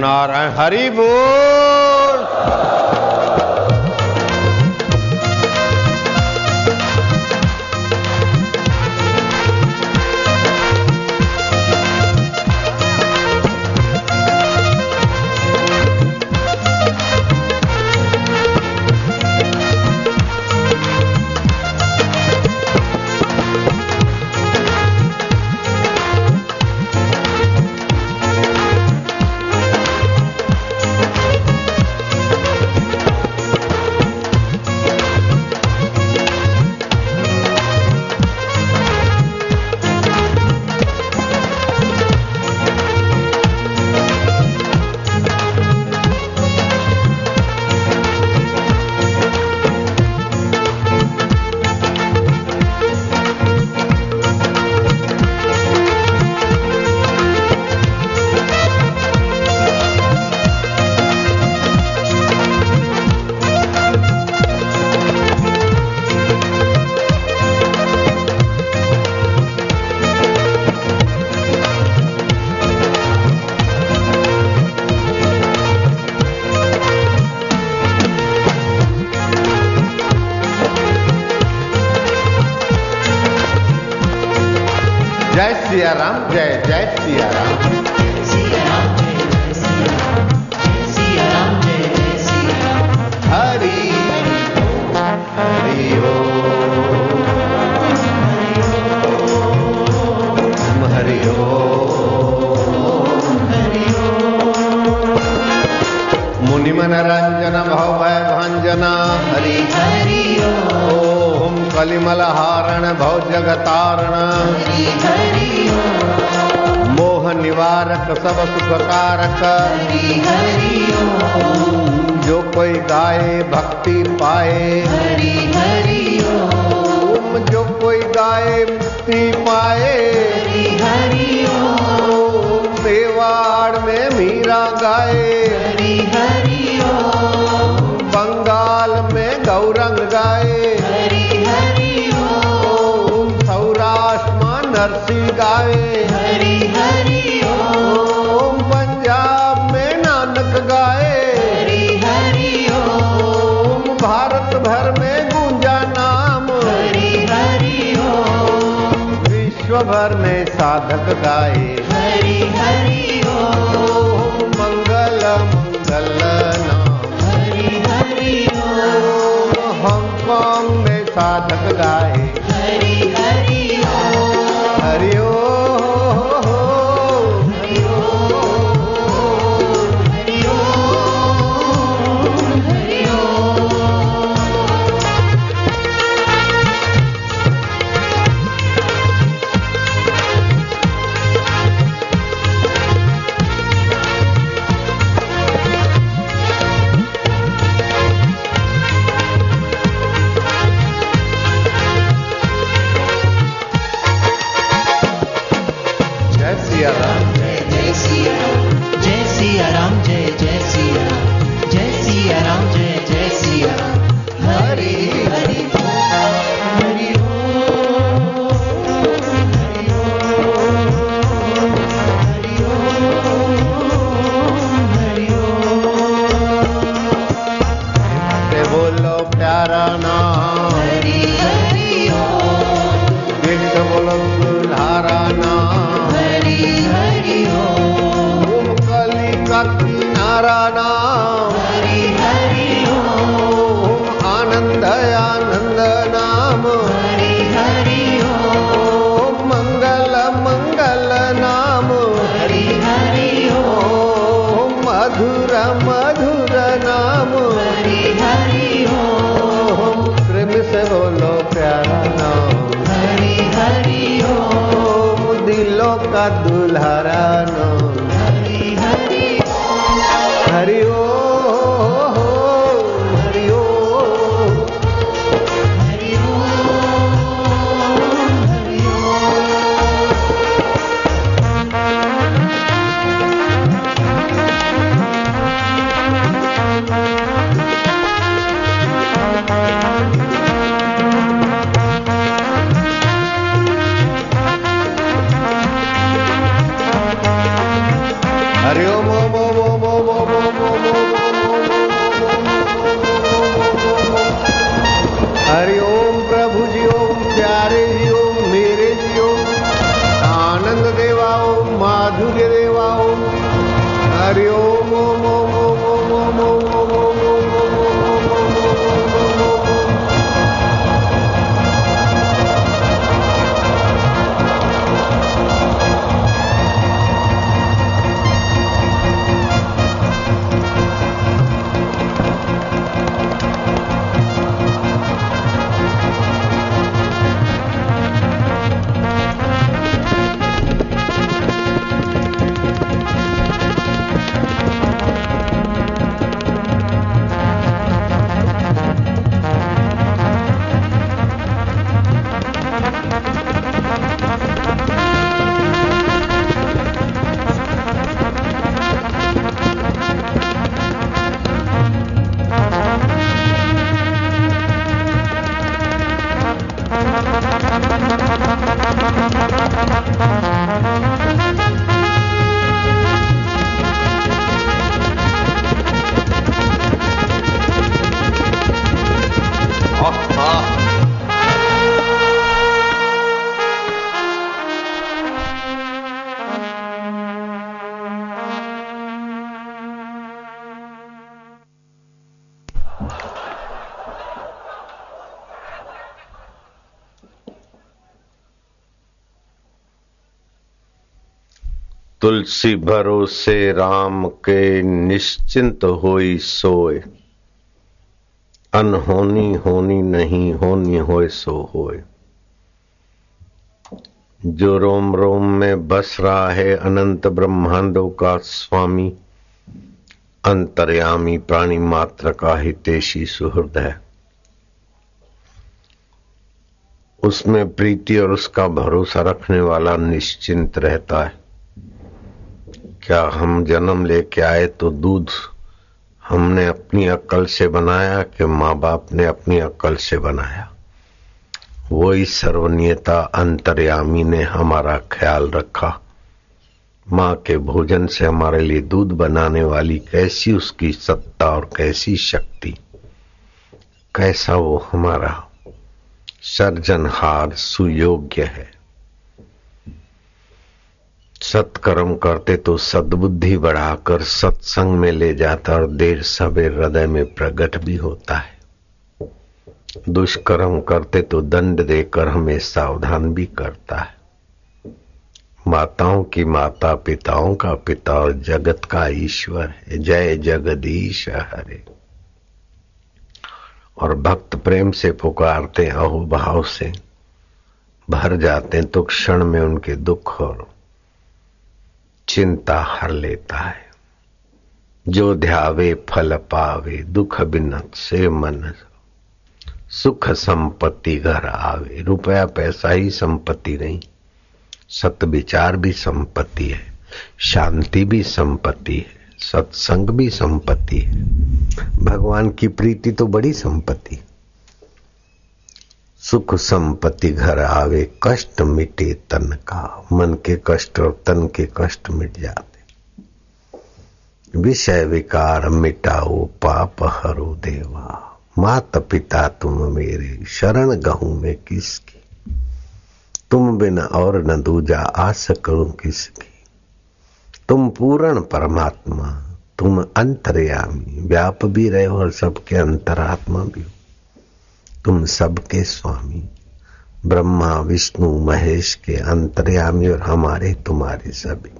नारायण हरि बोल जन भव भय हरि हरि ओम कलिमल हारण भव जगतारण मोह निवारक सब सुख कारक जो कोई गाए, भक्ति पाए। हरि हरि ओम जो कोई गाए, भक्ति पाए। हरि हरि ओम सेवाड़ में मीरा गाए। हरि हरि ताल में गौरंग गाए। हरी हरी ओम सौराष्ट्र नरसी गाए। ओम पंजाब में नानक गाए। ओम भारत भर में गूंजा नाम। हरी विश्व भर में साधक गाए। हरी हरी ओम साधक गाए। तुलसी भरोसे राम के निश्चिंत होई सोए। अनहोनी होनी नहीं, होनी होए सो होए। जो रोम रोम में बस रहा है, अनंत ब्रह्मांडों का स्वामी, अंतर्यामी प्राणी मात्र का हितेशी सुहृद है। उसमें प्रीति और उसका भरोसा रखने वाला निश्चिंत रहता है। क्या हम जन्म लेके आए तो दूध हमने अपनी अक्ल से बनाया कि माँ बाप ने अपनी अक्ल से बनाया? वही सर्वनीयता अंतर्यामी ने हमारा ख्याल रखा। माँ के भोजन से हमारे लिए दूध बनाने वाली कैसी उसकी सत्ता और कैसी शक्ति? कैसा वो हमारा? सर्जनहार सुयोग्य है। सत्कर्म करते तो सद्बुद्धि बढ़ाकर सत्संग में ले जाता और देर सवेर हृदय में प्रकट भी होता है। दुष्कर्म करते तो दंड देकर हमें सावधान भी करता है। माताओं की माता पिताओं का पिता और जगत का ईश्वर है। जय जगदीश हरे। और भक्त प्रेम से पुकारते अहो भाव से भर जाते तो क्षण में उनके दुख और चिंता हर लेता है। जो ध्यावे फल पावे, दुख बिनत से मन सुख संपत्ति घर आवे, रुपया पैसा ही संपत्ति नहीं। सत विचार भी संपत्ति है, शांति भी संपत्ति है, सत्संग भी संपत्ति है। भगवान की प्रीति तो बड़ी संपत्ति सुख संपत्ति घर आवे, कष्ट मिटे तन का। मन के कष्ट और तन के कष्ट मिट जाते। विषय विकार मिटाओ पाप हरो देवा। मात पिता तुम मेरे, शरण गहू में किसकी? तुम बिन और न दूजा आस करूँ किसकी? तुम पूर्ण परमात्मा, तुम अंतर्यामी। व्याप भी रहे हो और सबके अंतरात्मा भी हो। तुम सबके स्वामी, ब्रह्मा, विष्णु, महेश के अंतर्यामी और हमारे तुम्हारे सभी।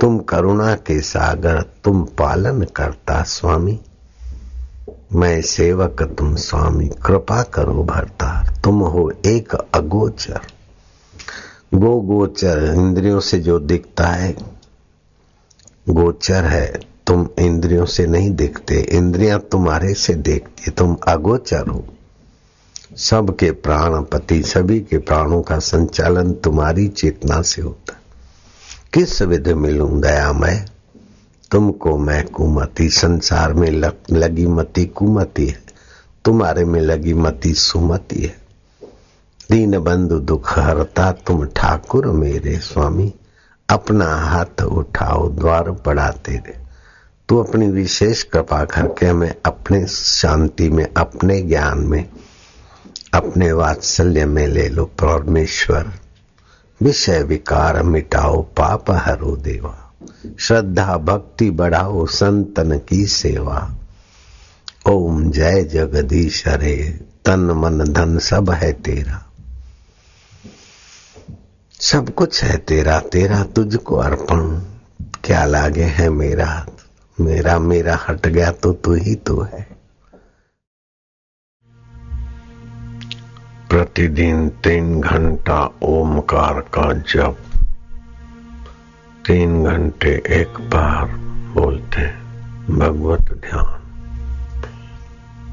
तुम करुणा के सागर, तुम पालन करता स्वामी। मैं सेवक, तुम स्वामी, कृपा करो भरतार। तुम हो एक अगोचर। गो गोचर इंद्रियों से जो दिखता है, गोचर है। तुम इंद्रियों से नहीं दिखते, इंद्रियाँ तुम्हारे से देखती, तुम अगोचर हो। सबके प्राणपति, सभी के प्राणों का संचालन तुम्हारी चेतना से होता किस विध मिलूं दया मैं? तुमको मैं कुमति, संसार में लगी मति कुमति है। तुम्हारे में लगी मति सुमति है। दीन बंधु दुख हरता, तुम ठाकुर मेरे स्वामी। अपना हाथ उठाओ, द्वार पढ़ाते रहे। तू अपनी विशेष कृपा करके हमें अपने शांति में, अपने ज्ञान में अपने वात्सल्य में ले लो परमेश्वर। विषय विकार मिटाओ, पाप हरो देवा। श्रद्धा भक्ति बढ़ाओ, संतन की सेवा। ओम जय जगदीश हरे तन मन धन सब है तेरा। सब कुछ है तेरा तेरा तुझको अर्पण। क्या लागे है मेरा मेरा मेरा हट गया तो तू ही तो है। प्रतिदिन तीन घंटा ओमकार का जप। तीन घंटे एक बार बोलते भगवत ध्यान।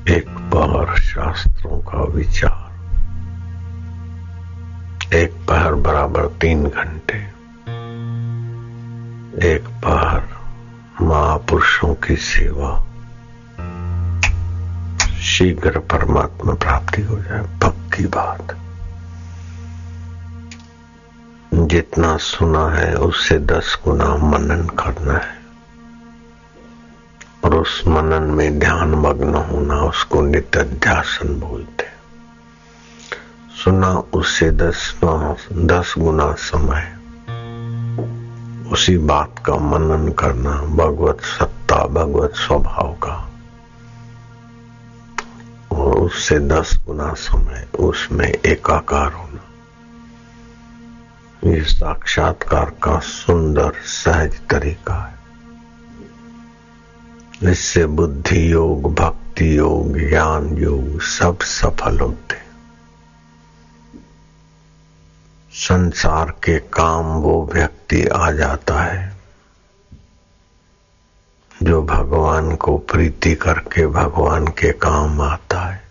एक बार शास्त्रों का विचार। एक पहर बराबर तीन घंटे। एक पहर महापुरुषों की सेवा। शीघ्र परमात्मा प्राप्ति हो जाए पक्की बात। जितना सुना है, उससे दस गुना मनन करना है। और उस मनन में ध्यान मग्न होना, उसको नित्य ध्यासन बोलते सुना, उससे दस दस गुना समय। उसी बात का मनन करना, भगवत सत्ता, भगवत स्वभाव का। उससे दस गुना समय, उसमें एकाकार होना। ये साक्षात्कार का सुंदर, सहज तरीका है। इससे बुद्धि योग, भक्ति योग, ज्ञान योग सब सफल होते संसार के काम वो व्यक्ति आ जाता है, जो भगवान को प्रीति करके भगवान के काम आता है।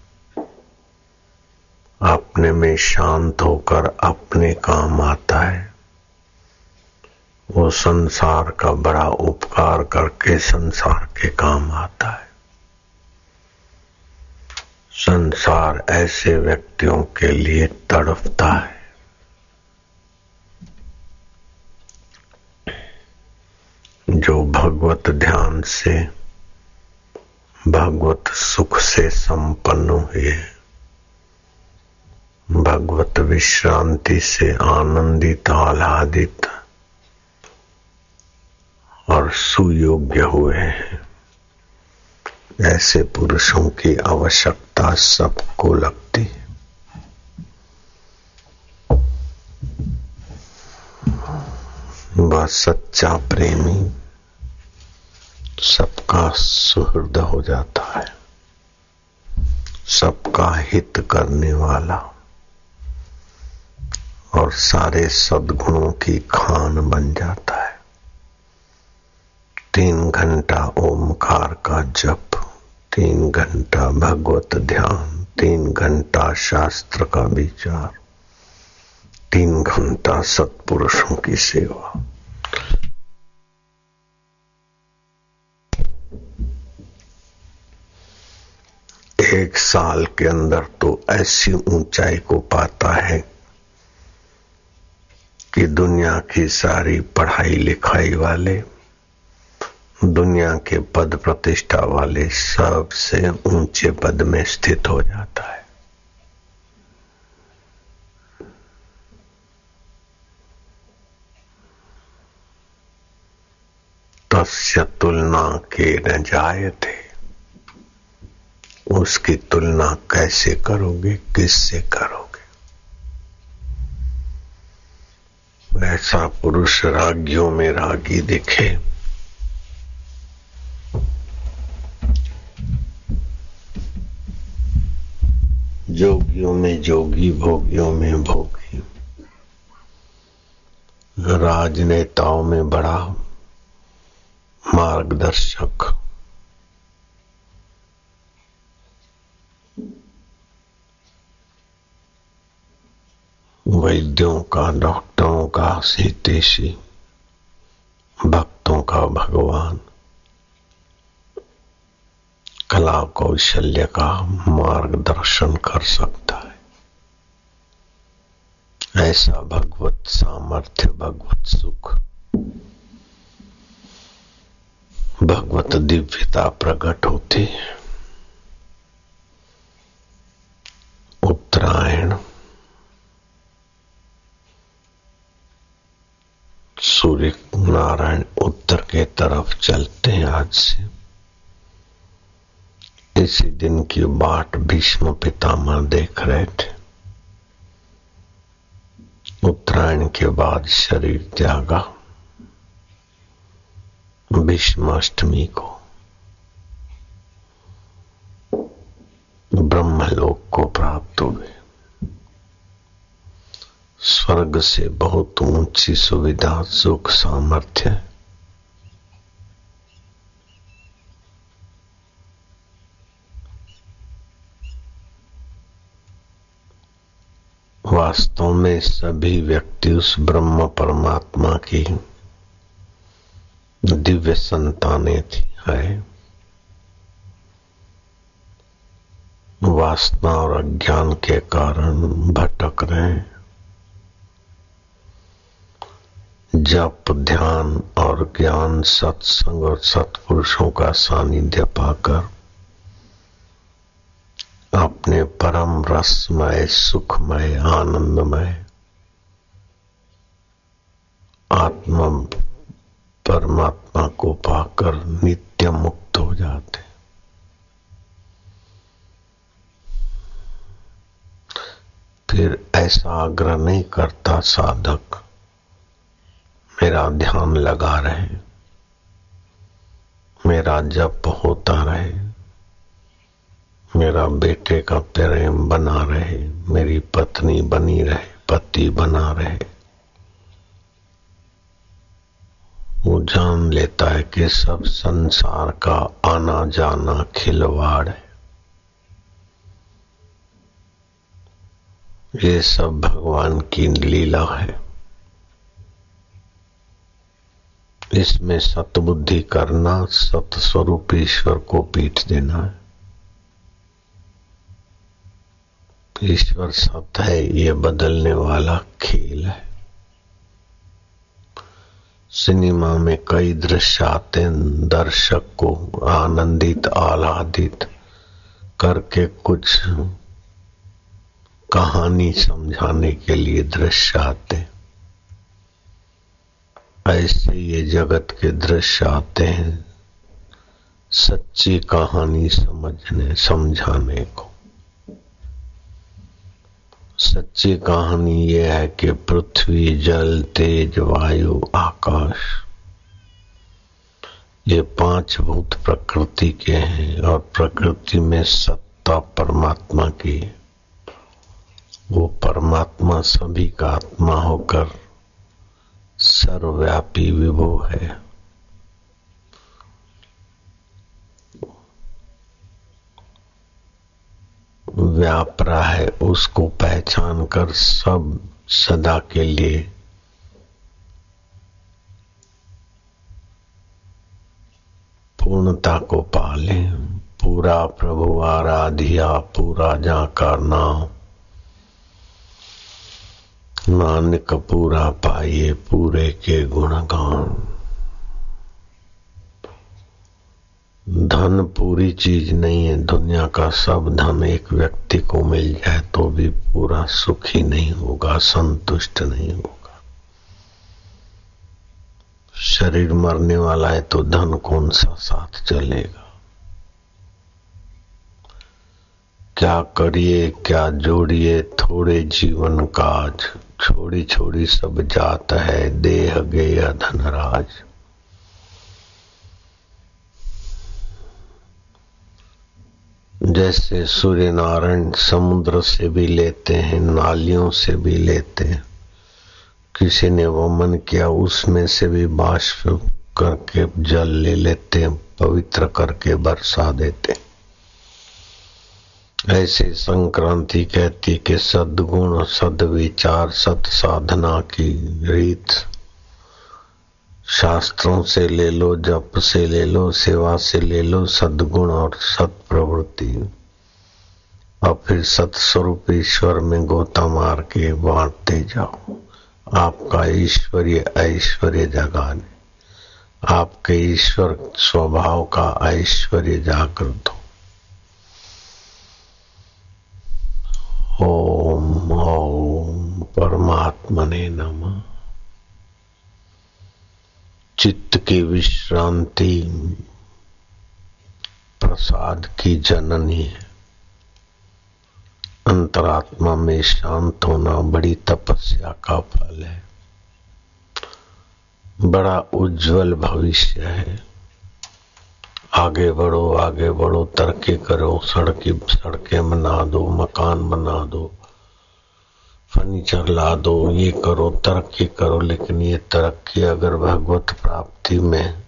अपने में शांत होकर अपने काम आता है। वो संसार का बड़ा उपकार करके संसार के काम आता है। संसार ऐसे व्यक्तियों के लिए तड़पता है। जो भगवत ध्यान से, भगवत सुख से संपन्न हुए भगवत विश्रांति से आनंदित, आह्लादित और सुयोग्य हुए हैं। ऐसे पुरुषों की आवश्यकता सबको लगती है। वह सच्चा प्रेमी सबका सुहृद हो जाता है। सबका हित करने वाला और सारे सद्गुणों की खान बन जाता है। तीन घंटा ओमकार का जप, तीन घंटा भगवत ध्यान, तीन घंटा शास्त्र का विचार, तीन घंटा सत्पुरुषों की सेवा। एक साल के अंदर तो ऐसी ऊंचाई को पाता है कि दुनिया की सारी पढ़ाई लिखाई वाले, दुनिया के पद प्रतिष्ठा वाले सबसे ऊँचे पद में स्थित हो जाता है। तस्य तुलना के न जाए थे। उसकी तुलना कैसे करोगे, किससे करोगे? ऐसा पुरुष रागियों में रागी दिखे। जोगियों में जोगी, भोगियों में भोगी। राजनेताओं में बड़ा मार्गदर्शक। वैद्यों का, डॉक्टरों का, सीतेशी, भक्तों का भगवान। कला कौशल्य का मार्गदर्शन कर सकता है। ऐसा भगवत सामर्थ्य, भगवत सुख, भगवत दिव्यता प्रकट होती है उत्तरा तरफ़ चलते हैं आज से। इसी दिन की बाट भीष्म पितामह देख रहे थे। उत्तरायण के बाद शरीर त्यागा। भीष्माष्टमी को ब्रह्मलोक को प्राप्त हुए। स्वर्ग से बहुत ऊँची सुविधा, सुख सामर्थ्य वास्तव में सभी व्यक्ति उस ब्रह्म परमात्मा की दिव्य संतानें थी, है। वासना और अज्ञान के कारण भटक रहे जप, ध्यान और ज्ञान सत्संग और सत्पुरुषों का सानिध्य पाकर अपने परम रसमय, सुखमय, आनंदमय, आत्म परमात्मा को पाकर नित्य मुक्त हो जाते फिर ऐसा आग्रह नहीं करता साधक मेरा ध्यान लगा रहे, मेरा जप होता रहे, मेरा बेटे का प्रेम बना रहे, मेरी पत्नी बनी रहे, पति बना रहे। वो जान लेता है कि सब संसार का आना जाना खिलवाड़ है। ये सब भगवान की लीला है। इसमें सतबुद्धि करना, सतस्वरूप ईश्वर को पीठ देना है। ईश्वर सत है, ये बदलने वाला खेल है। सिनेमा में कई दृश्य आते हैं, दर्शक को आनंदित, आह्लादित करके कुछ कहानी समझाने के लिए दृश्य आते ऐसे ये जगत के दृश्य आते हैं सच्ची कहानी समझने, समझाने को। सच्ची कहानी यह है कि पृथ्वी, जल, तेज, वायु, आकाश, ये पाँच भूत प्रकृति के हैं और प्रकृति में सत्ता परमात्मा की, वो परमात्मा सभी का आत्मा होकर सर्वव्यापी विभो है। व्याप रहा है उसको पहचान कर सब सदा के लिए। पूर्णता को पाले, पूरा प्रभु आराधिया, पूरा जाकर नाम नानक पूरा पाइए पूरे के गुणगान। धन पूरी चीज़ नहीं है, दुनिया का सब धन एक व्यक्ति को मिल जाए तो भी पूरा सुखी नहीं होगा, संतुष्ट नहीं होगा। शरीर मरने वाला है तो धन कौन सा साथ चलेगा? क्या करिए, क्या जोड़िए, थोड़े जीवन काज। छोड़ी छोड़ी सब जात है, देह गेय धनराज। जैसे सूर्य नारायण समुद्र से भी लेते हैं, नालियों से भी लेते हैं, किसी ने वमन किया, उसमें से भी बाष्प करके जल ले लेते हैं, पवित्र करके बरसा देते ऐसे संक्रांति कहती कि सदगुण, सदविचार सत साधना की रीत। शास्त्रों से ले लो, जप से ले लो, सेवा से ले लो, सद्गुण और सत प्रवृत्ति और फिर सत्स्वरूप ईश्वर में गोता मार के बांटते जाओ। आपका ईश्वरीय ऐश्वर्य जगाने। आपके ईश्वर स्वभाव का ऐश्वर्य जागृत हो। परमात्मने नमः। चित्त की विश्रांति प्रसाद की जननी है। अंतरात्मा में शांत होना बड़ी तपस्या का फल है। बड़ा उज्जवल भविष्य है। आगे बढ़ो आगे बढ़ो, तरक्की करो, सड़की, सड़कें बना दो, मकान बना दो। फर्नीचर ला दो, ये करो, तरक्की करो, लेकिन ये तरक्की अगर भगवत प्राप्ति में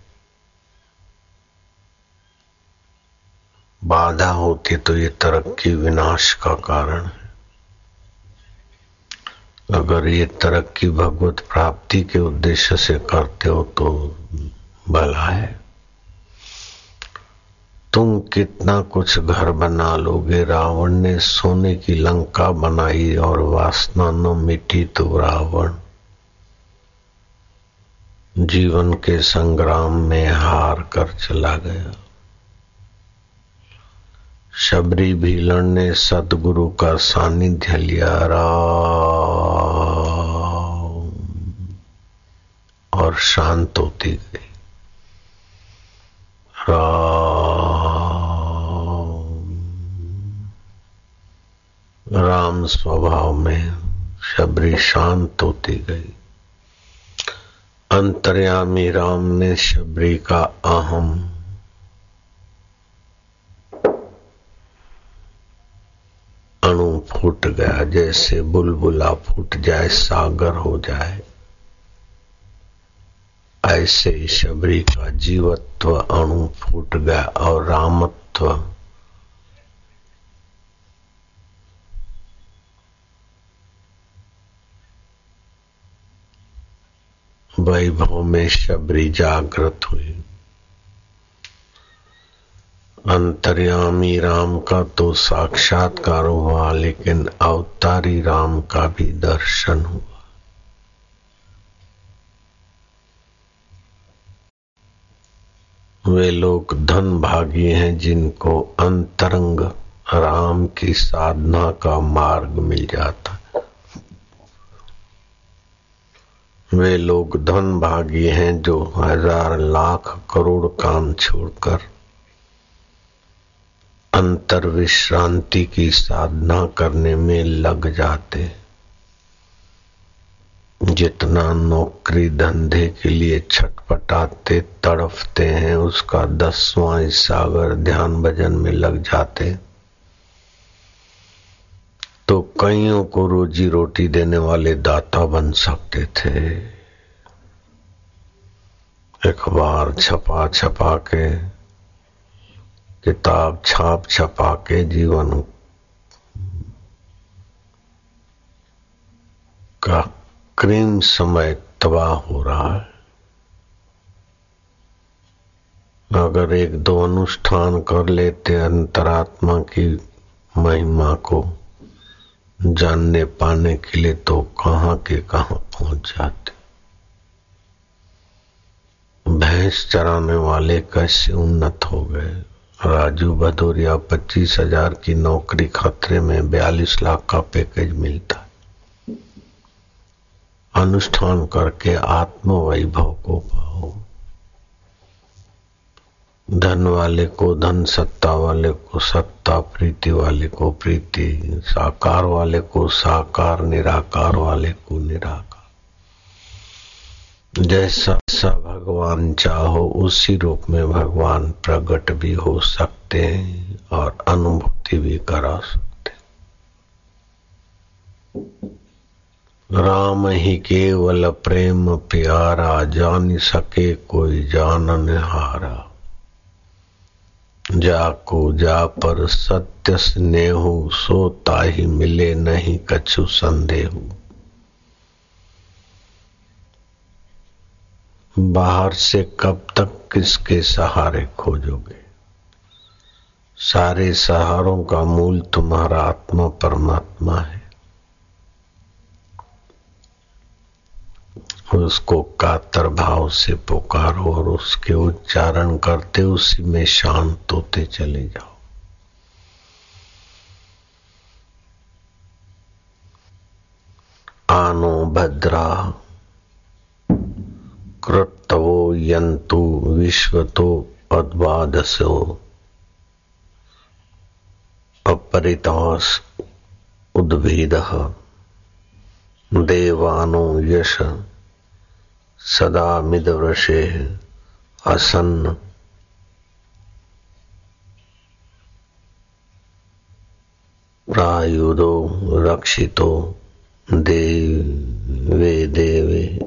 बाधा होती तो ये तरक्की विनाश का कारण है। अगर ये तरक्की भगवत प्राप्ति के उद्देश्य से करते हो तो भला है। तुम कितना कुछ घर बना लोगे? रावण ने सोने की लंका बनाई और वासना न मिटी तो रावण। जीवन के संग्राम में हार कर चला गया। शबरी भीलन ने सदगुरु का सानिध्य लिया। राम। और शांत होती गई। राम। राम स्वभाव में शबरी शांत होती गई। अंतर्यामी राम ने शबरी का अहम अणु फूट गया, जैसे बुलबुला फूट जाए, सागर हो जाए। ऐसे ही शबरी का जीवत्व अणु फूट गया और रामत्व वैभव में शबरी जागृत हुई। अंतर्यामी राम का तो साक्षात्कार हुआ, लेकिन अवतारी राम का भी दर्शन हुआ। वे लोग धन भागी हैं जिनको अंतरंग राम की साधना का मार्ग मिल जाता। वे लोग धन भागी हैं जो हज़ार लाख करोड़ काम छोड़कर। अंतर विश्रांति की साधना करने में लग जाते। जितना नौकरी धंधे के लिए छटपटाते, तड़फते हैं, उसका दसवां हिस्सा अगर ध्यान भजन में लग जाते। तो कईयों को रोजी रोटी देने वाले दाता बन सकते थे। अखबार छपा छपा के, किताब छाप छपा के जीवन का क्रीम समय तबाह हो रहा है। अगर एक दो अनुष्ठान कर लेते अंतरात्मा की महिमा को जानने पाने के लिए तो कहाँ के कहाँ पहुँच जाते। भैंस चराने वाले कैसे उन्नत हो गए? राजू भदौरिया पच्चीस हज़ार की नौकरी खतरे में बयालीस लाख का पैकेज मिलता। है अनुष्ठान करके आत्म वैभव को पाओ। धन वाले को धन, सत्ता वाले को सत्ता, प्रीति वाले को प्रीति, साकार वाले को साकार, निराकार वाले को निराकार। जैसा सा भगवान चाहो, उसी रूप में भगवान प्रकट भी हो सकते हैं और अनुभूति भी करा सकते राम ही केवल प्रेम प्यारा, जान सके कोई जानन हारा जाको, जा पर सत्य स्नेहु सोता ताही मिले नहीं कछु संदेहु। बाहर से कब तक किसके सहारे खोजोगे? सारे सहारों का मूल तुम्हारा आत्मा परमात्मा है। उसको कातर भाव से पुकारो और उसके उच्चारण करते उसी में शांत होते चले जाओ। आनो भद्रा कृतवो यंतु, विश्वतो अद्वादसो अपरितास उद्भेद, देवानो यश। सदा मिदवृषे असन्न। प्रायुदो रक्षितो देवे देवे।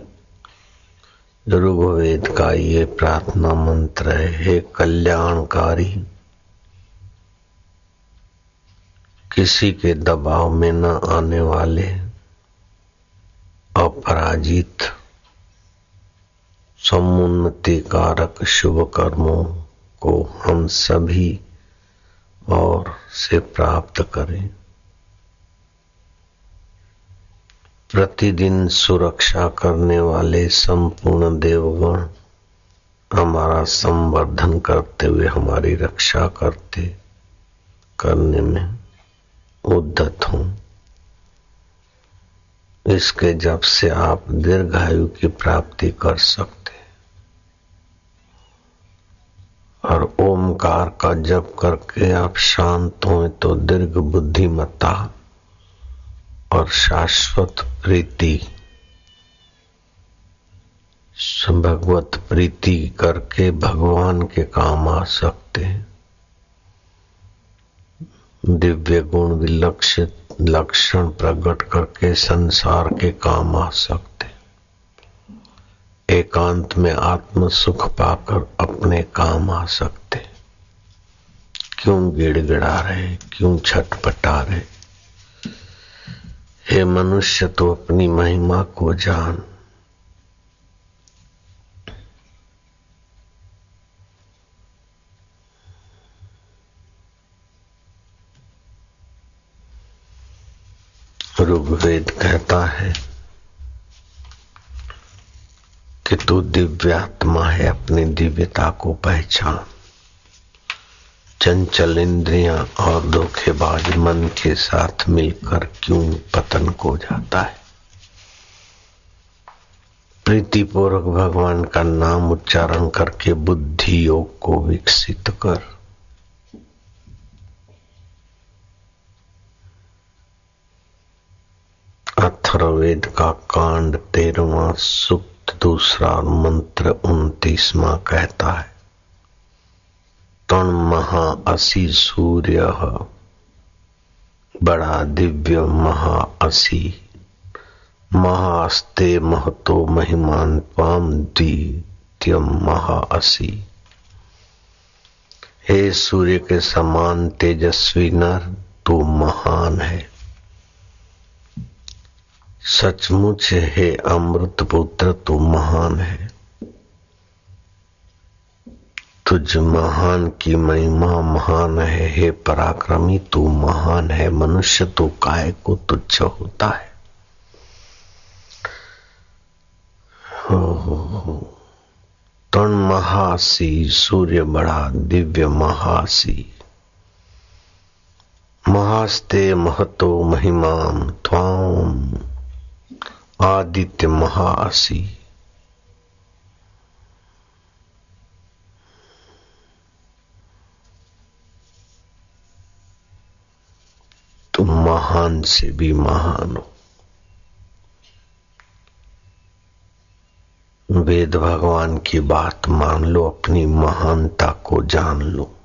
ऋग्वेद का ये प्रार्थना मंत्र है, हे कल्याणकारी, किसी के दबाव में न आने वाले अपराजित समुन्नति कारक शुभ कर्मों को हम सभी और से प्राप्त करें। प्रतिदिन सुरक्षा करने वाले संपूर्ण देवगण हमारा संवर्धन करते हुए हमारी रक्षा करते करने में उद्धत हूँ। इसके जब से आप दीर्घायु की प्राप्ति कर सकते और ओमकार का जप करके आप शांत हो तो दीर्घ बुद्धिमत्ता और शाश्वत प्रीति भगवत प्रीति करके भगवान के काम आ सकते हैं। दिव्य गुण विलक्षित लक्षण प्रकट करके संसार के काम आ सकते एकांत में आत्म सुख पाकर अपने काम आ सकते। क्यों गिड़गिड़ा रहे, क्यों छटपटा रहे? हे मनुष्य तो अपनी महिमा को जान। ऋग्वेद कहता है कि तू दिव्यात्मा है, अपनी दिव्यता को पहचान। चंचल इंद्रियाँ और धोखेबाज मन के साथ मिलकर क्यों पतन को जाता है? प्रीतिपूर्वक भगवान का नाम उच्चारण करके बुद्धि योग को विकसित कर। अथर्वेद का कांड तेरवा सुप्त दूसरा मंत्र उन्तीसवा कहता है। तण महा असी सूर्य बड़ा दिव्य महा असी महास्ते महतो महिमान पाम द्वितीयम महा असी। हे सूर्य के समान तेजस्वी नर, तू महान है। सचमुच हे अमृत पुत्र, तू महान है। तुझ महान की महिमा महान है। हे पराक्रमी, तू महान है। मनुष्य तो काय को तुच्छ होता है? हो तण महासी, सूर्य बड़ा, दिव्य महासी। महास्ते महतो महिमाम त्वाम आदित्य महासी। तुम महान से भी महान हो। वेद भगवान की बात मान लो, अपनी महानता को जान लो।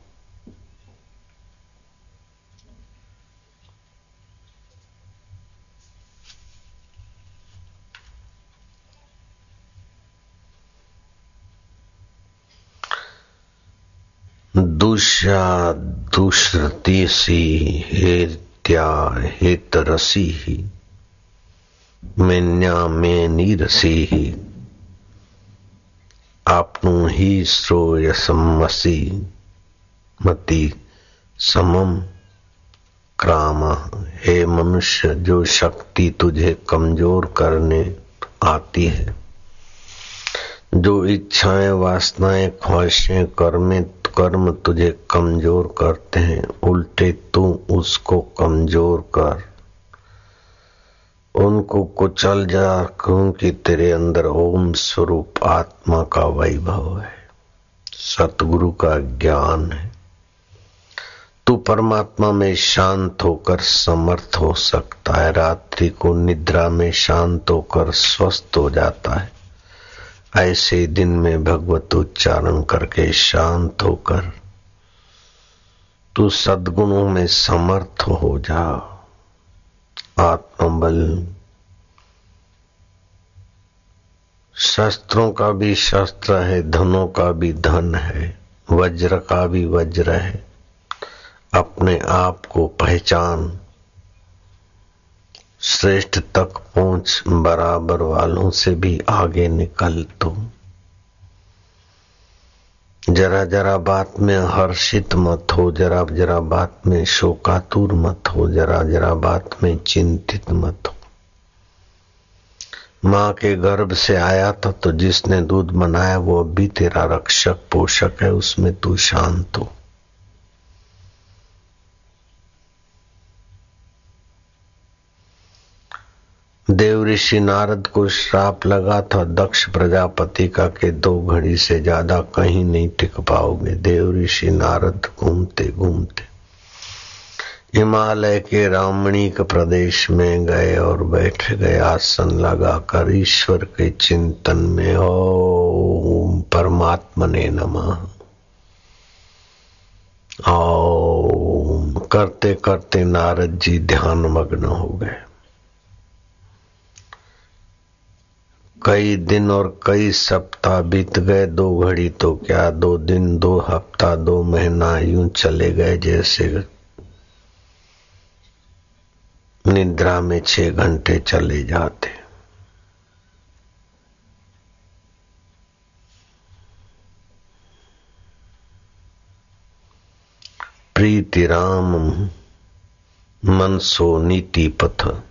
दुष्या दुष्रती सी हेत्या हेत रसी ही मेन्या में नीरसी ही आपनु ही श्रोयसमसी मति समम क्राम। हे मनुष्य, जो शक्ति तुझे कमज़ोर करने आती है, जो इच्छाएँ, वासनाएँ, ख्वाहिशें, कर्में कर्म तुझे कमज़ोर करते हैं, उल्टे तू उसको कमज़ोर कर। उनको कुचल जा, क्योंकि तेरे अंदर ओम स्वरूप आत्मा का वैभव है। सतगुरु का ज्ञान है। तू परमात्मा में शांत होकर समर्थ हो सकता है। रात्रि को निद्रा में शांत होकर स्वस्थ हो जाता है। ऐसे दिन में भगवत उच्चारण करके शांत होकर तू सद्गुणों में समर्थ हो जा। आत्मबल। शस्त्रों का भी शस्त्र है, धनों का भी धन है, वज्र का भी वज्र है। अपने आप को पहचान। श्रेष्ठ तक पहुँच बराबर वालों से भी आगे निकल तो जरा जरा बात में हर्षित मत हो, जरा जरा बात में शोकातुर मत हो, जरा जरा बात में चिंतित मत हो। माँ के गर्भ से आया था तो जिसने दूध बनाया वो अब भी तेरा रक्षक पोषक है, उसमें तू शांत हो। ऋषि नारद को श्राप लगा था, दक्ष प्रजापति का के दो घड़ी से ज़्यादा कहीं नहीं टिक पाओगे। देव ऋषि नारद घूमते घूमते हिमालय के रामणिक प्रदेश में गए और बैठ गए आसन लगाकर ईश्वर के चिंतन में। ओम परमात्मा ने नमः। करते करते नारद जी ध्यान मग्न हो गए। कई दिन और कई सप्ताह बीत गए, दो घड़ी तो क्या? दो दिन, दो हफ़्ता, दो महीना यूँ चले गए जैसे निद्रा में छह घंटे चले जाते। प्रीति राम, मनसो नीति पथ।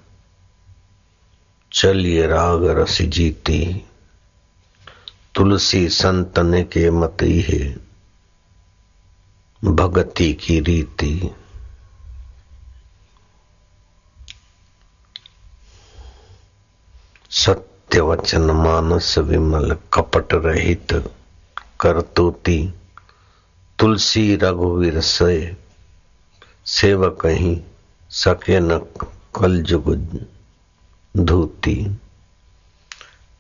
चलिए राग रस जीती। तुलसी संतन के मती है भगति की रीति। सत्य वचन मानस विमल कपट रहित करतोती। तुलसी रघुवीर से सेवक ही सके न कल जुग धूती।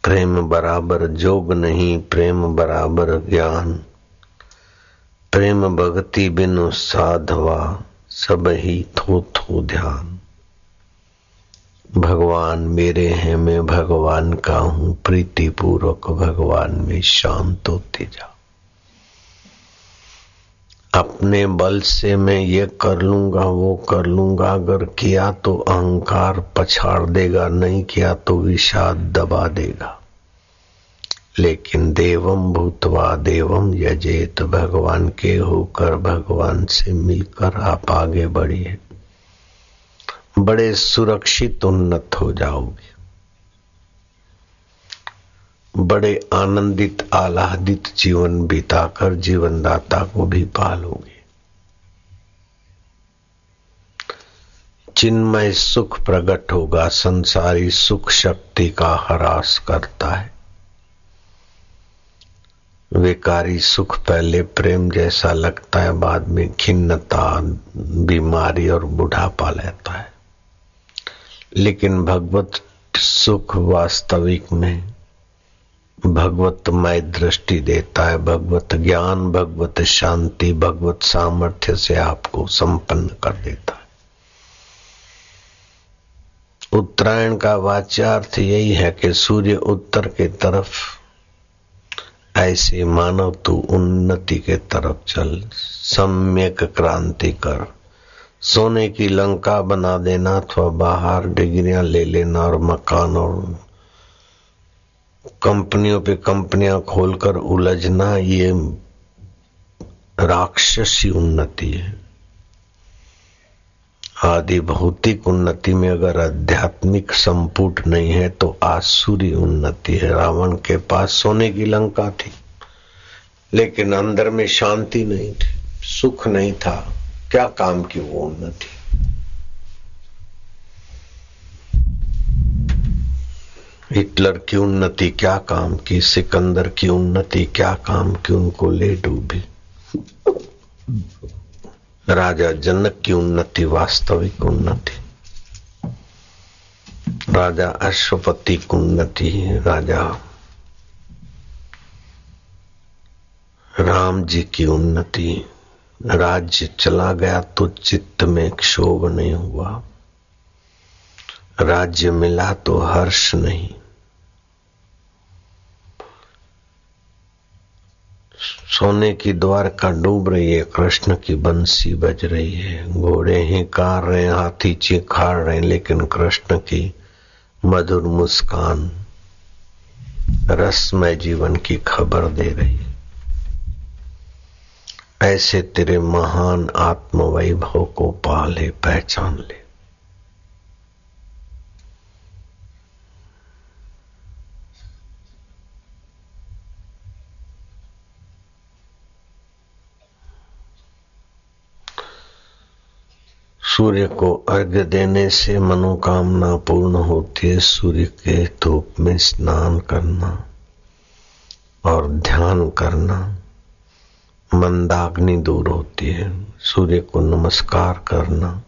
प्रेम बराबर जोग नहीं, प्रेम बराबर ज्ञान। प्रेम भक्ति बिनु साधवा, सब ही थो थो ध्यान। भगवान मेरे हैं, मैं भगवान का हूँ प्रीति पूर्वक भगवान में शांत होते जा अपने बल से मैं ये कर लूँगा, वो कर लूँगा। अगर किया तो अहंकार पछाड़ देगा, नहीं किया तो विषाद दबा देगा। लेकिन देवम भूतवा, देवम यजेत, भगवान के होकर भगवान से मिलकर आप आगे बढ़िए। बड़े सुरक्षित उन्नत हो जाओगे। बड़े आनंदित, आह्लादित जीवन बिताकर जीवनदाता को भी पालोगे। चिन्मय सुख प्रकट होगा, संसारी सुख शक्ति का हरास करता है। विकारी सुख पहले प्रेम जैसा लगता है, बाद में खिन्नता, बीमारी और बुढ़ापा लेता है। लेकिन भगवत सुख वास्तविक में भगवतमय दृष्टि देता है, भगवत ज्ञान, भगवत शांति, भगवत सामर्थ्य से आपको संपन्न कर देता है। उत्तरायण का वाच्यार्थ यही है कि सूर्य उत्तर के तरफ़, ऐसे मानव तू उन्नति के तरफ़ चल, सम्यक क्रांति कर। सोने की लंका बना देना, अथवा बाहर डिग्रियाँ ले लेना और मकान और कंपनियों पे कंपनियाँ खोलकर उलझना, ये राक्षसी उन्नति है। आदि भौतिक उन्नति में अगर आध्यात्मिक संपुट नहीं है तो आसुरी उन्नति है। रावण के पास सोने की लंका थी, लेकिन अंदर में शांति नहीं थी, सुख नहीं था। क्या काम की वो उन्नति? हिटलर की उन्नति, क्या काम की? सिकंदर की उन्नति, क्या काम की उनको ले डूबी? राजा जनक की उन्नति, वास्तविक उन्नति। राजा अश्वपति की उन्नति राजा राम जी की उन्नति। राज्य चला गया तो चित्त में क्षोभ नहीं हुआ। राज्य मिला तो हर्ष नहीं। सोने की द्वार का डूब रही है, कृष्ण की बंसी बज रही है। घोड़े ही, कार रहे हाथी चिखाड़ रहे लेकिन कृष्ण की मधुर मुस्कान रसमय जीवन की खबर दे रही है। ऐसे तेरे महान आत्मवैभव को पाले, पहचान ले। सूर्य को अर्घ्य देने से मनोकामना पूर्ण होती है। सूर्य के धूप में स्नान करना और ध्यान करना मंदाग्नि दूर होती है। सूर्य को नमस्कार करना,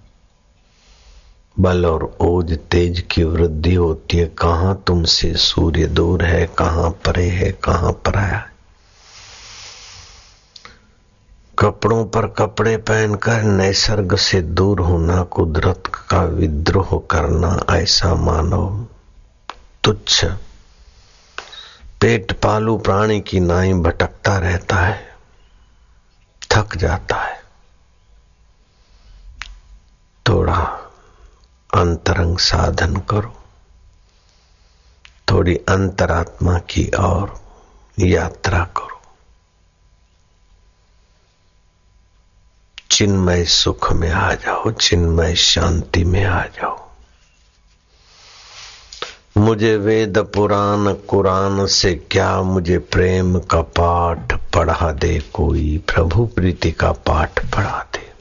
बल और ओज तेज की वृद्धि होती है। कहाँ तुमसे सूर्य दूर है, कहाँ परे है, कहाँ पराया है? कपड़ों पर कपड़े पहनकर नैसर्ग से दूर होना, कुदरत का विद्रोह करना, ऐसा मानव तुच्छ। पेट पालू प्राणी की नाई भटकता रहता है, थक जाता है। थोड़ा अंतरंग साधन करो। थोड़ी अंतरात्मा की और यात्रा करो। चिन्मय सुख में आ जाओ, चिन्मय शांति में आ जाओ। मुझे वेद पुराण, कुरान से क्या मुझे प्रेम का पाठ पढ़ा दे कोई? प्रभु प्रीति का पाठ पढ़ा दे।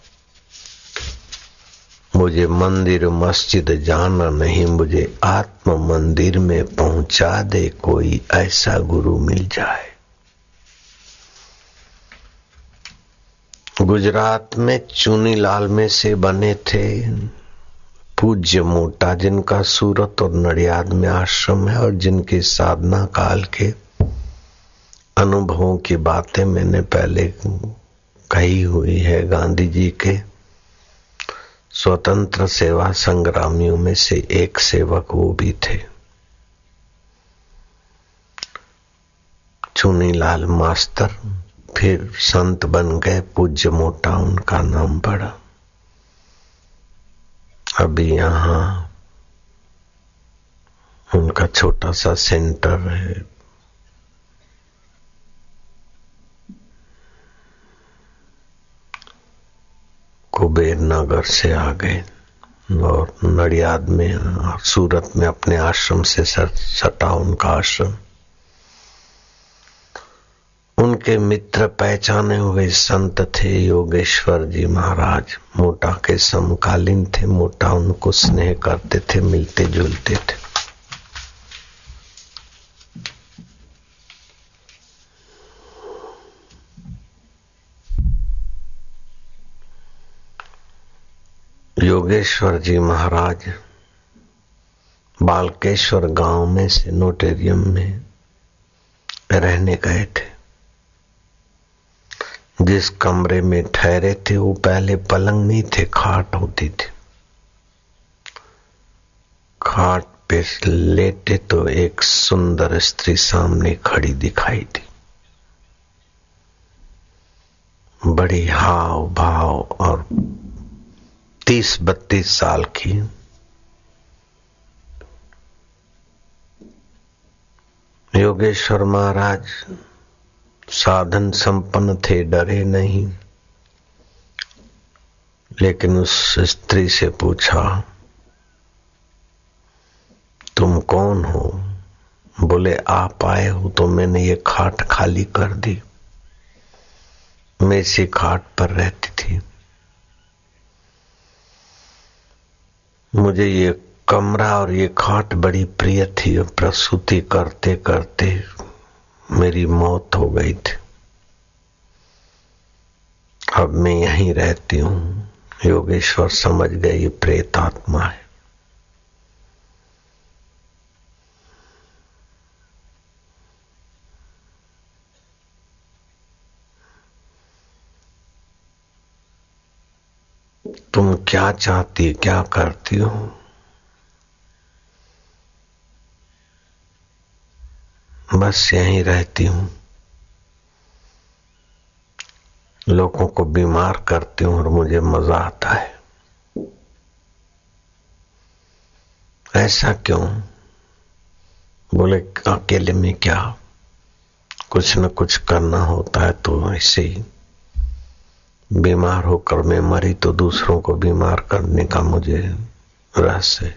मुझे मंदिर, मस्जिद जाना नहीं, मुझे आत्म मंदिर में पहुँचा दे कोई, ऐसा गुरु मिल जाए। गुजरात में चुनी लाल में से बने थे। पूज्य मोटा, जिनका सूरत और नडियाद में आश्रम है और जिनके साधना काल के अनुभवों की बातें मैंने पहले कही हुई है। गांधी जी के स्वतंत्र सेवा संग्रामियों में से एक सेवक वो भी थे। चुनीलाल मास्टर फिर संत बन गए, पूज्य मोटा उनका नाम पड़ा। अभी यहाँ उनका छोटा सा सेंटर है। कुबेर नगर से आ गए और नडियाद में सूरत में अपने आश्रम से सटा उनका आश्रम। उनके मित्र पहचाने हुए संत थे योगेश्वर जी महाराज। मोटा के समकालीन थे, मोटा उनको स्नेह करते थे, मिलते जुलते थे। योगेश्वर जी महाराज, बालकेश्वर गाँव में से नोटेरियम में रहने गए थे। जिस कमरे में ठहरे थे, वो पहले पलंग नहीं थे, खाट होती थी। खाट पे लेटे तो एक सुंदर स्त्री सामने खड़ी दिखाई थी। बड़ी हाव भाव और तीस बत्तीस साल की। योगेश्वर महाराज साधन संपन्न थे, डरे नहीं। लेकिन उस स्त्री से पूछा, तुम कौन हो? बोले, आप आए हो तो मैंने ये खाट खाली कर दी। मैं इसी खाट पर रहती थी। मुझे ये कमरा और ये खाट बड़ी प्रिय थी। प्रसूति करते करते मेरी मौत हो गई थी। अब मैं यहीं रहती हूँ। योगेश्वर समझ गए ये प्रेत आत्मा है। तुम क्या चाहती, क्या करती हो? बस यहीं रहती हूँ। लोगों को बीमार करती हूँ और मुझे मज़ा आता है। ऐसा क्यों? बोले, अकेले में क्या कुछ न कुछ करना होता है तो ऐसे ही बीमार होकर मैं मरी तो दूसरों को बीमार करने का मुझे रहस्य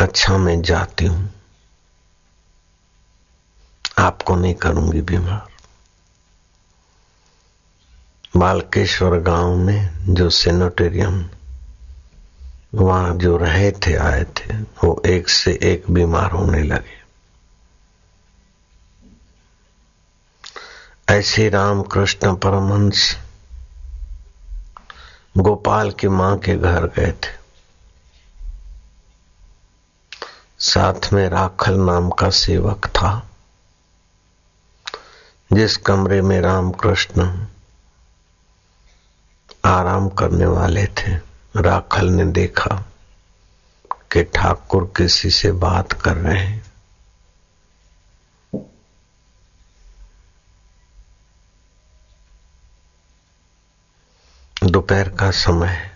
अच्छा मैं जाती हूँ। आपको नहीं करूँगी बीमार। बालकेश्वर गाँव में जो सेनेटोरियम वहाँ जो रहे थे, आए थे, वो एक से एक बीमार होने लगे। ऐसे रामकृष्ण परमहंस गोपाल की माँ के घर गए थे। साथ में राखल नाम का सेवक था। जिस कमरे में रामकृष्ण आराम करने वाले थे, राखल ने देखा कि ठाकुर किसी से बात कर रहे हैं। दोपहर का समय है।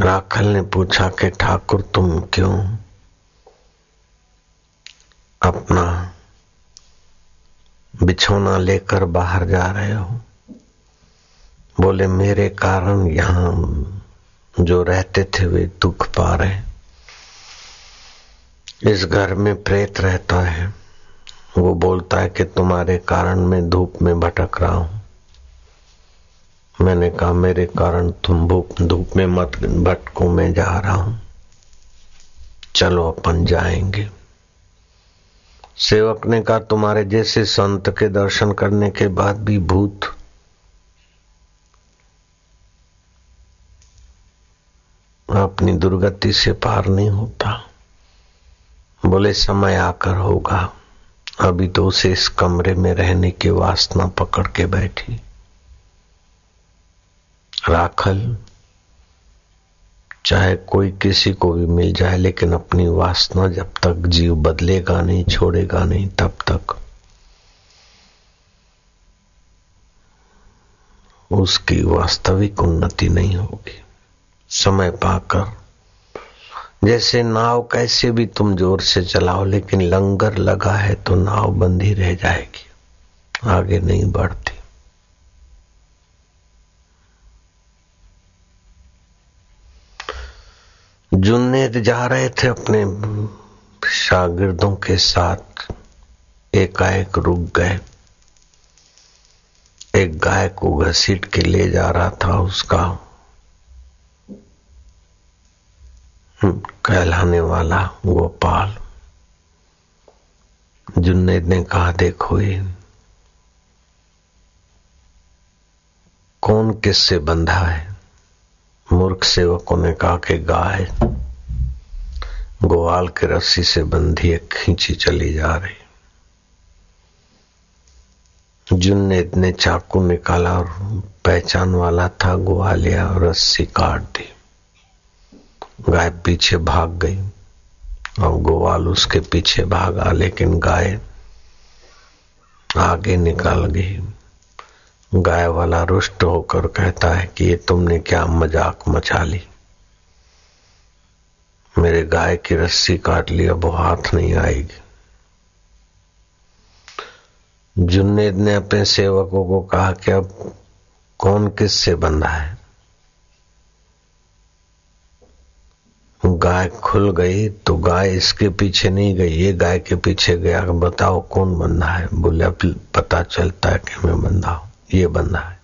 राखल ने पूछा कि ठाकुर तुम क्यों अपना बिछौना लेकर बाहर जा रहे हो? बोले, मेरे कारण यहाँ जो रहते थे वे दुख पा रहे इस घर में प्रेत रहता है। वो बोलता है कि तुम्हारे कारण मैं धूप में भटक रहा हूँ। मैंने कहा, मेरे कारण तुम धूप में मत, भटको मैं जा रहा हूँ। चलो अपन जाएँगे। सेवक ने कहा, तुम्हारे जैसे संत के दर्शन करने के बाद भी भूत। अपनी दुर्गति से पार नहीं होता। बोले, समय आकर होगा। अभी तो उसे इस कमरे में रहने की वासना पकड़ के बैठी। राखल, चाहे कोई किसी को भी मिल जाए, लेकिन अपनी वासना जब तक जीव बदलेगा नहीं, छोड़ेगा नहीं, तब तक उसकी वास्तविक उन्नति नहीं होगी। समय पाकर, जैसे नाव कैसे भी तुम ज़ोर से चलाओ, लेकिन लंगर लगा है तो नाव बंदी रह जाएगी, आगे नहीं बढ़ती। जुन्नेद जा रहे थे अपने शागिर्दों के साथ। एकाएक रुक गए। एक गाय को घसीट के ले जा रहा था उसका। कहलाने वाला गोपाल। जुन्नेद ने कहा, देखो ये कौन किससे बंधा है? मूर्ख सेवकों ने कहा कि गाय। गोवाल के रस्सी से बंधी है खींची चली जा रही। जुन्नेद ने इतने चाकू निकाला और पहचान वाला था ग्वालिया और रस्सी काट दी। गाय पीछे भाग गई। और गोवाल उसके पीछे भागा, लेकिन गाय आगे निकल गई। गाय वाला रुष्ट होकर कहता है कि ये तुमने क्या मज़ाक मचा ली? मेरे गाय की रस्सी काट ली अब वो हाथ नहीं आएगी। जुन्नेद ने अपने सेवकों को कहा कि अब कौन किससे बंधा है? गाय खुल गई तो गाय इसके पीछे नहीं गई। ये गाय के पीछे गया, बताओ कौन बंधा है? बोले, अब पता चलता है कि मैं बंधा हूँ, ये बंधा है।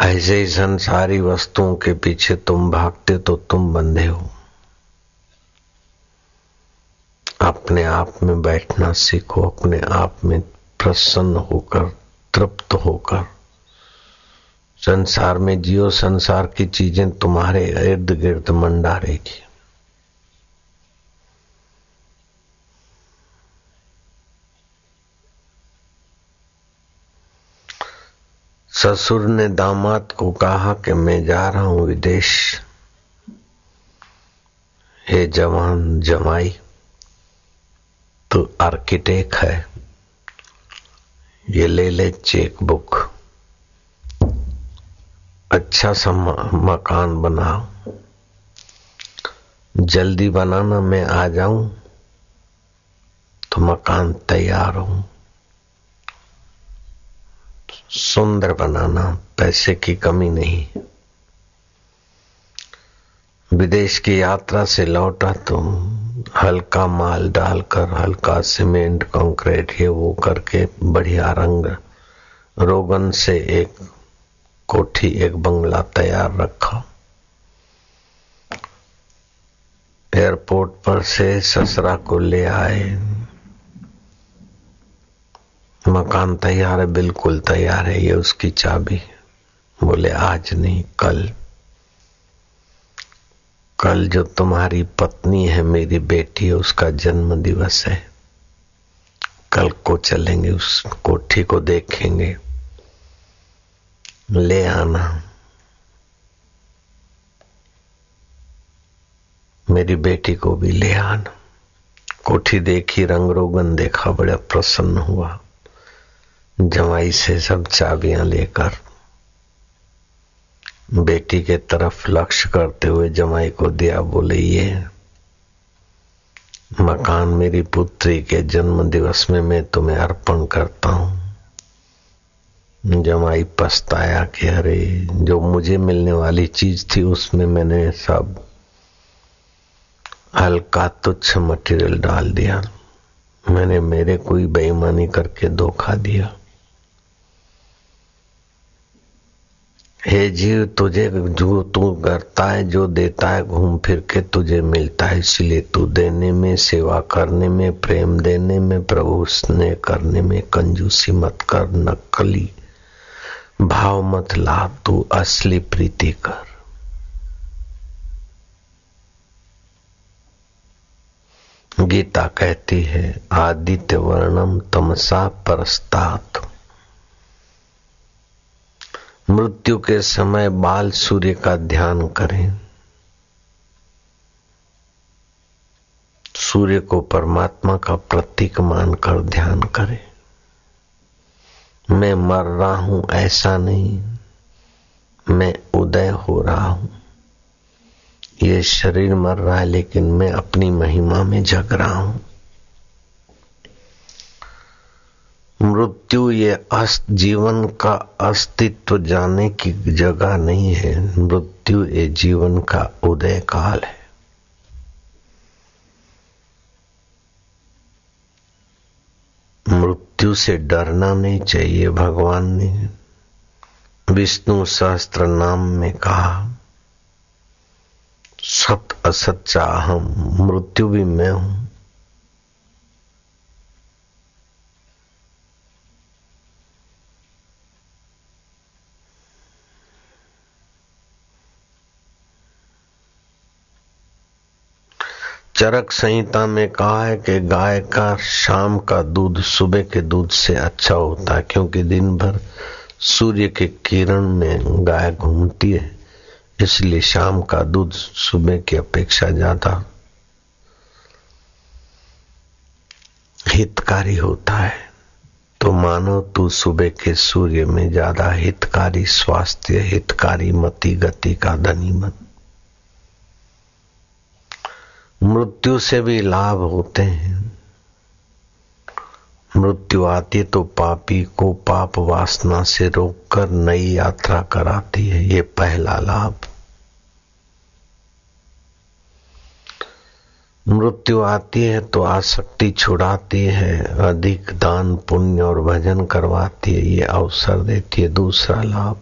ऐसे ही संसारी वस्तुओं के पीछे तुम भागते तो तुम बंधे हो। अपने आप में बैठना सीखो, अपने आप में प्रसन्न होकर, तृप्त होकर। संसार में जियो, संसार की चीज़ें तुम्हारे इर्द गिर्द मंडारेगी। ससुर ने दामाद को कहा कि मैं जा रहा हूँ विदेश। हे जवान जमाई तो आर्किटेक्ट है। ये ले ले चेक बुक अच्छा सा मकान बनाओ। जल्दी बनाना मैं आ जाऊँ तो मकान तैयार हो सुंदर बनाना पैसे की कमी नहीं। विदेश की यात्रा से लौटा तो हल्का माल डालकर, हल्का सीमेंट, कंक्रीट, ये वो करके बढ़िया रंग, रोगन से एक कोठी, एक बंगला तैयार रखा। एयरपोर्ट पर से ससरा को ले आए। मकान तैयार है, बिल्कुल तैयार है, ये उसकी चाबी। बोले, आज नहीं, कल। कल जो तुम्हारी पत्नी है, मेरी बेटी है, उसका जन्म दिवस है। कल को चलेंगे, उस कोठी को देखेंगे। ले आना। मेरी बेटी को भी ले आना। कोठी देखी, रंग रोगन देखा, बड़ा प्रसन्न हुआ। जमाई से सब चाबियाँ लेकर बेटी के तरफ़ लक्ष्य करते हुए जमाई को दिया, बोले, ये मकान मेरी पुत्री के जन्म दिवस में मैं तुम्हें अर्पण करता हूँ। जमाई पछताया कि अरे, जो मुझे मिलने वाली चीज़ थी उसमें मैंने सब हल्का तुच्छ मटेरियल डाल दिया। मैंने मेरे कोई बेईमानी करके धोखा दिया। हे जीव, तुझे जो तू करता है, जो देता है, घूम फिर के तुझे मिलता है। इसलिए तू देने में, सेवा करने में, प्रेम देने में, प्रभु स्नेह करने में कंजूसी मत कर, नकली भाव मत ला, तू असली प्रीति कर। गीता कहती है, आदित्य वर्णम तमसा परस्तात। मृत्यु के समय बाल सूर्य का ध्यान करें। सूर्य को परमात्मा का प्रतीक मानकर ध्यान करें। मैं मर रहा हूँ, ऐसा नहीं। मैं उदय हो रहा हूँ। ये शरीर मर रहा है, लेकिन मैं अपनी महिमा में जग रहा हूँ। मृत्यु ये अस्त, जीवन का अस्तित्व जाने की जगह नहीं है। मृत्यु ये जीवन का उदय काल है। मृत्यु से डरना नहीं चाहिए भगवान ने। विष्णु सहस्त्र नाम में कहा, सत असत चाहम, मृत्यु भी मैं हूँ। चरक संहिता में कहा है कि गाय का शाम का दूध सुबह के दूध से अच्छा होता है, क्योंकि दिन भर सूर्य के किरण में गाय घूमती है, इसलिए शाम का दूध सुबह की अपेक्षा ज़्यादा हितकारी होता है। तो मानो तू सुबह के सूर्य में ज़्यादा हितकारी, स्वास्थ्य हितकारी, मति गति का धनी मत। मृत्यु से भी लाभ होते हैं। मृत्यु आती तो पापी को पाप वासना से रोककर नई यात्रा कराती है। ये पहला लाभ। मृत्यु आती है तो आसक्ति छुड़ाती है, अधिक दान पुण्य और भजन करवाती है, ये अवसर देती है। दूसरा लाभ।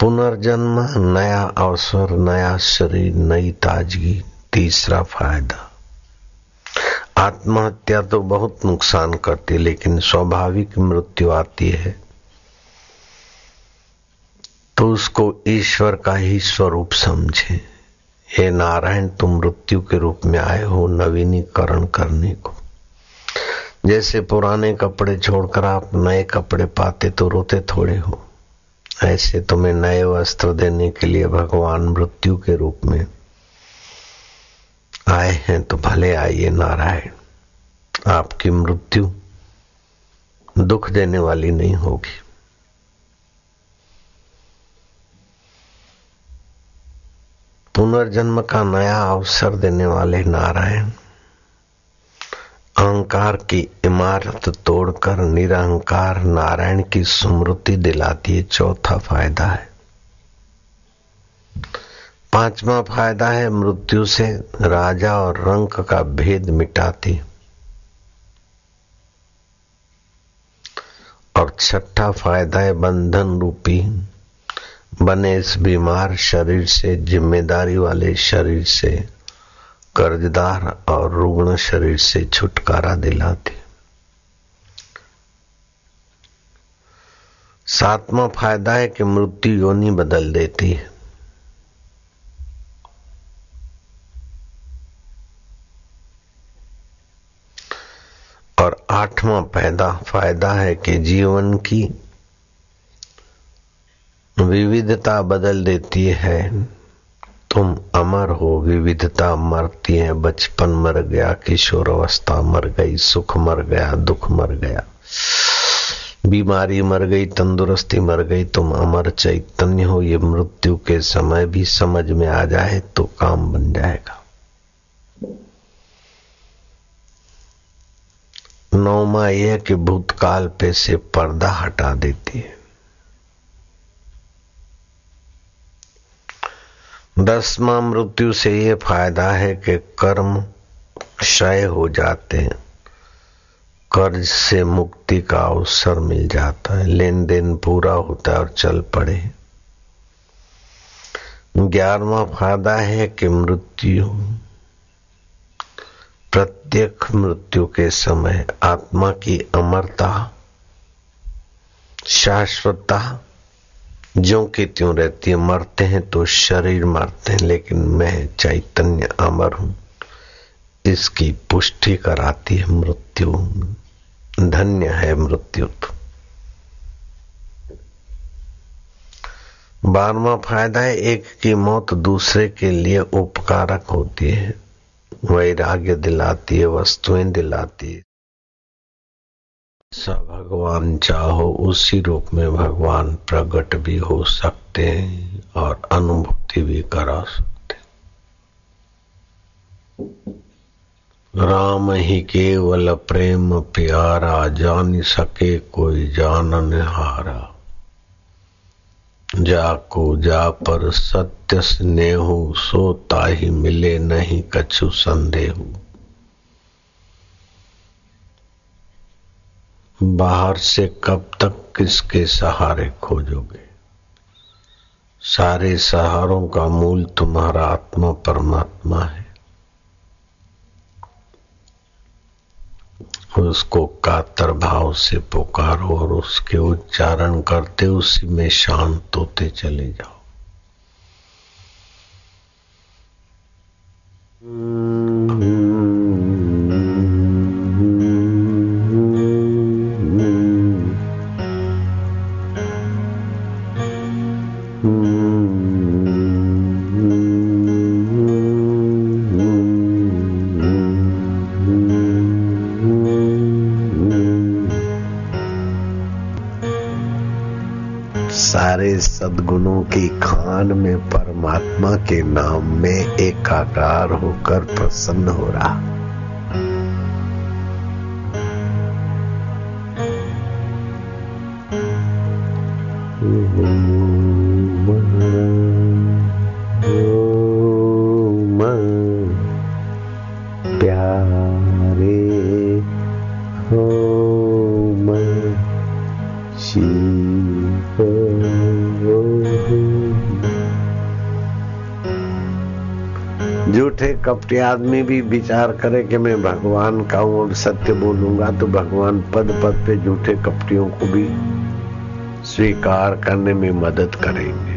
पुनर्जन्म, नया अवसर, नया शरीर, नई ताजगी, तीसरा फ़ायदा। आत्महत्या तो बहुत नुकसान करती है, लेकिन स्वाभाविक मृत्यु आती है। तो उसको ईश्वर का ही स्वरूप समझे। हे नारायण, तुम मृत्यु के रूप में आए हो नवीनीकरण करने को। जैसे पुराने कपड़े छोड़कर आप नए कपड़े पाते तो रोते थोड़े हो। ऐसे तुम्हें नए वस्त्र देने के लिए भगवान मृत्यु के रूप में आए हैं तो भले आइए नारायण। आपकी मृत्यु दुख देने वाली नहीं होगी। पुनर्जन्म का नया अवसर देने वाले नारायण। अहंकार की इमारत तोड़कर निरहंकार नारायण की स्मृति दिलाती है, चौथा फ़ायदा है। पांचवा फ़ायदा है, मृत्यु से राजा और रंक का भेद मिटाती और छठा फ़ायदा है, बंधन रूपी। बने इस बीमार शरीर से, ज़िम्मेदारी वाले शरीर से। कर्जदार और रुग्ण शरीर से छुटकारा दिलाती सातवां फ़ायदा है कि मृत्यु योनि बदल देती है। और आठवां पैदा, फ़ायदा है कि जीवन की विविधता बदल देती है। तुम अमर हो, विविधता मरती है बचपन मर गया, किशोर अवस्था मर गई, सुख मर गया, दुख मर गया। बीमारी मर गई, तंदुरुस्ती मर गई, तुम अमर चैतन्य हो, ये मृत्यु के समय भी समझ में आ जाए तो काम बन जाएगा। नौमा यह कि भूतकाल पे से पर्दा हटा देती है। दसवा मृत्यु से ये फ़ायदा है कि कर्म क्षय हो जाते हैं। कर्ज से मुक्ति का अवसर मिल जाता है। लेन देन पूरा होता है और चल पड़े ग्यारहवा फ़ायदा है कि मृत्यु, प्रत्येक मृत्यु के समय आत्मा की अमरता, शाश्वतता जो कि त्यों रहती है, मरते हैं तो शरीर मरते हैं, लेकिन मैं चैतन्य अमर हूँ। इसकी पुष्टि कराती है मृत्यु। धन्य है मृत्यु तो। बारवा फ़ायदा है, एक की मौत दूसरे के लिए उपकारक होती है। वैराग्य दिलाती है, वस्तुएँ दिलाती है। सा भगवान चाहो, उसी रूप में भगवान प्रकट भी हो सकते हैं और अनुभूति भी करा सकते राम ही केवल प्रेम प्यारा, जान सके कोई जानन हारा जाको जा पर सत्य स्नेहू, सोता ही मिले नहीं कछु संदेहू। बाहर से कब तक किसके सहारे खोजोगे? सारे सहारों का मूल तुम्हारा आत्मा परमात्मा है। उसको कातर भाव से पुकारो और उसके उच्चारण करते उसी में शांत होते चले जाओ। एकाकार होकर प्रसन्न हो रहा। झूठे आदमी भी विचार करे कि मैं भगवान का हूँ और सत्य बोलूँगा तो भगवान पद पद पे झूठे कपटियों को भी स्वीकार करने में मदद करेंगे।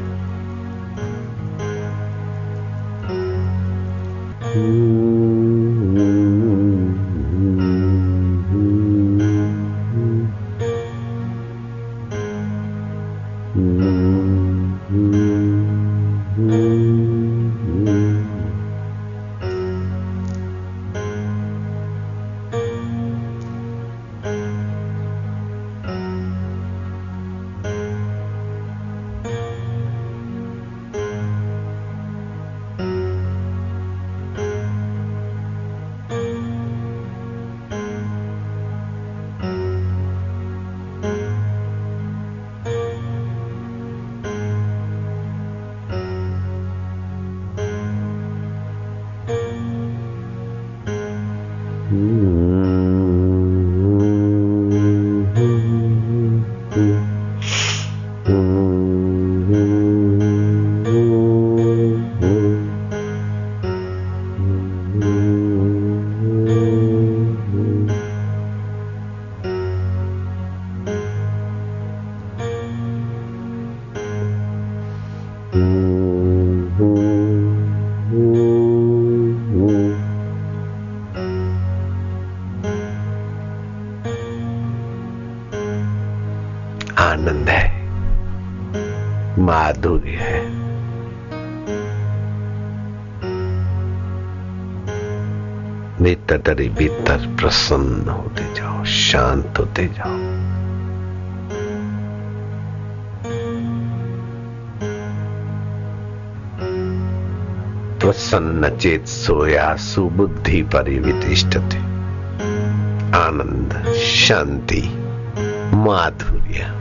प्रसन्न होते जाओ शांत होते जाओ। प्रसन्न चेत सोया सुबुद्धि परिवितिष्ट आनंद शांति माधुर्य।